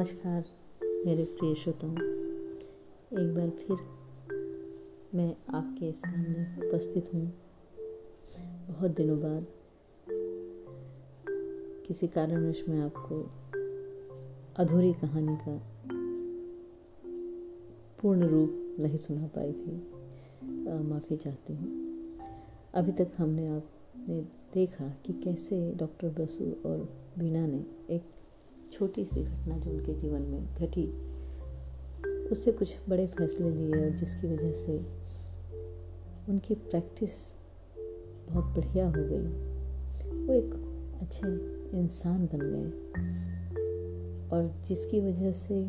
नमस्कार, मेरे प्रिय श्रोताओं। एक बार फिर मैं आपके सामने उपस्थित हूँ। बहुत दिनों बाद किसी कारणवश मैं आपको अधूरी कहानी का पूर्ण रूप नहीं सुना पाई थी। माफ़ी चाहती हूँ। अभी तक हमने आपने देखा कि कैसे डॉक्टर बसु और बीना ने एक छोटी सी घटना जो उनके जीवन में घटी, उससे कुछ बड़े फैसले लिए और जिसकी वजह से उनकी प्रैक्टिस बहुत बढ़िया हो गई। वो एक अच्छे इंसान बन गए और जिसकी वजह से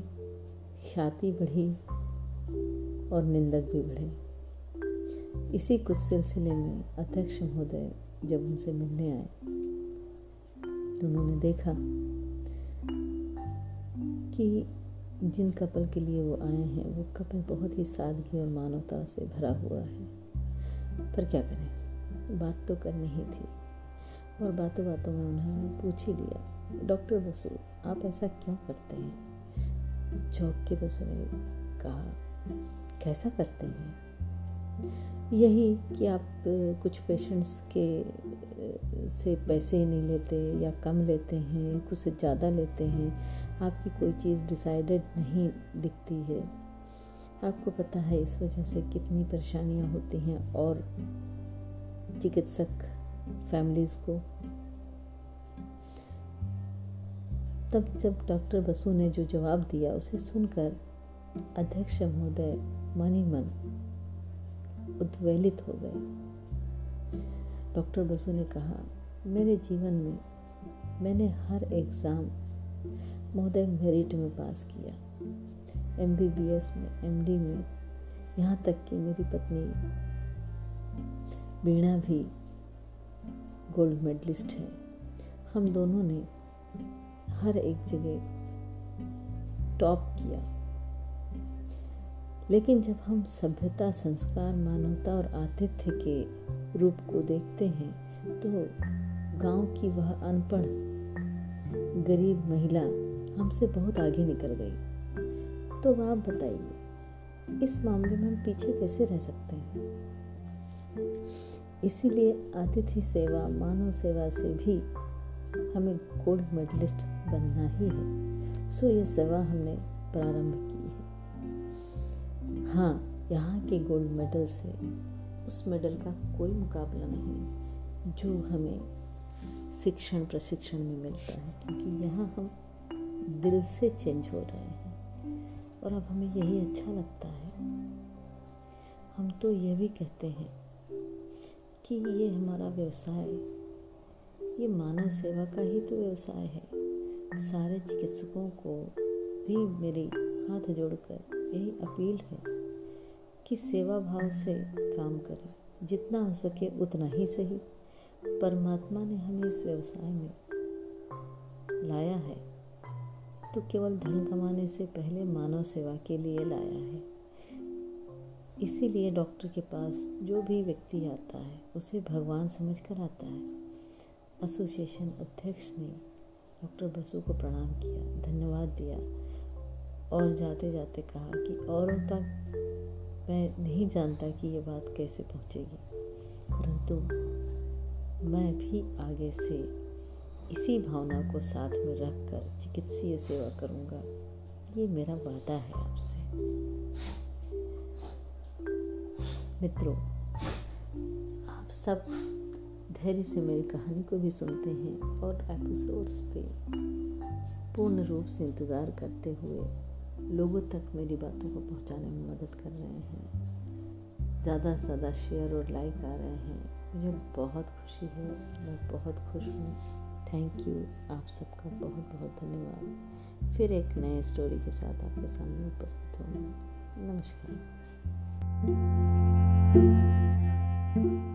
ख्याति बढ़ी और निंदक भी बढ़े। इसी कुछ सिलसिले में अध्यक्ष महोदय जब उनसे मिलने आए तो उन्होंने देखा कि जिन कपल के लिए वो आए हैं, वो कपल बहुत ही सादगी और मानवता से भरा हुआ है। पर क्या करें? बात तो करनी ही थी। और बातों बातों में उन्होंने पूछ ही लिया, डॉक्टर बसु, आप ऐसा क्यों करते हैं? चौक के बसु ने कहा, कैसा करते हैं? यही कि आप कुछ पेशेंट्स के, से पैसे नहीं लेते या कम लेते हैं, कुछ ज़्यादा लेते हैं आपकी कोई चीज़ डिसाइडेड नहीं दिखती है। आपको पता है इस वजह से कितनी परेशानियाँ होती हैं और चिकित्सक फैमिलीज़ को। तब जब डॉक्टर बसु ने जो जवाब दिया, उसे सुनकर अध्यक्ष महोदय मन ही मन उद्वेलित हो गए। डॉक्टर बसु ने कहा, मेरे जीवन में मैंने हर एग्ज़ाम महोदय मेरिट में पास किया। एम बी बी एस में एमडी में। यहाँ तक कि मेरी पत्नी बीणा भी गोल्ड मेडलिस्ट है। हम दोनों ने हर एक जगह टॉप किया। लेकिन जब हम सभ्यता, संस्कार, मानवता और आतिथ्य के रूप को देखते हैं तो गाँव की वह अनपढ़ गरीब महिला हमसे बहुत आगे निकल गई। तो आप बताइए, इस मामले में हम पीछे कैसे रह सकते हैं? इसीलिए अतिथि सेवा, मानव सेवा से भी हमें गोल्ड मेडलिस्ट बनना ही है। सो ये सेवा हमने प्रारंभ की है। हाँ यहाँ के गोल्ड मेडल से उस मेडल का कोई मुकाबला नहीं, जो हमें शिक्षण प्रशिक्षण में मिलता है, क्योंकि यहाँ हम दिल से चेंज हो रहे हैं। और अब हमें यही अच्छा लगता है। हम तो यह भी कहते हैं कि ये हमारा व्यवसाय ये मानव सेवा का ही तो व्यवसाय है। सारे चिकित्सकों को भी मेरी हाथ जोड़कर यही अपील है कि सेवा भाव से काम करें। जितना हो सके उतना ही सही। परमात्मा ने हमें इस व्यवसाय में लाया है तो केवल धन कमाने से पहले मानव सेवा के लिए लाया है। इसीलिए डॉक्टर के पास जो भी व्यक्ति आता है, उसे भगवान समझ कर आता है। एसोसिएशन अध्यक्ष ने डॉक्टर बसु को प्रणाम किया, धन्यवाद दिया और जाते जाते कहा कि औरों तक मैं नहीं जानता कि ये बात कैसे पहुंचेगी, परंतु मैं भी आगे से इसी भावना को साथ में रखकर चिकित्सीय सेवा करूँगा। ये मेरा वादा है आपसे। मित्रों, आप सब धैर्य से मेरी कहानी को भी सुनते हैं और एपिसोड्स पे पूर्ण रूप से इंतज़ार करते हुए लोगों तक मेरी बातों को पहुँचाने में मदद कर रहे हैं। ज़्यादा से ज़्यादा शेयर और लाइक आ रहे हैं। मुझे बहुत खुशी है, मैं बहुत खुश हूँ। थैंक यू आप सबका बहुत बहुत धन्यवाद। फिर एक नए स्टोरी के साथ आपके सामने उपस्थित होंगे। नमस्कार।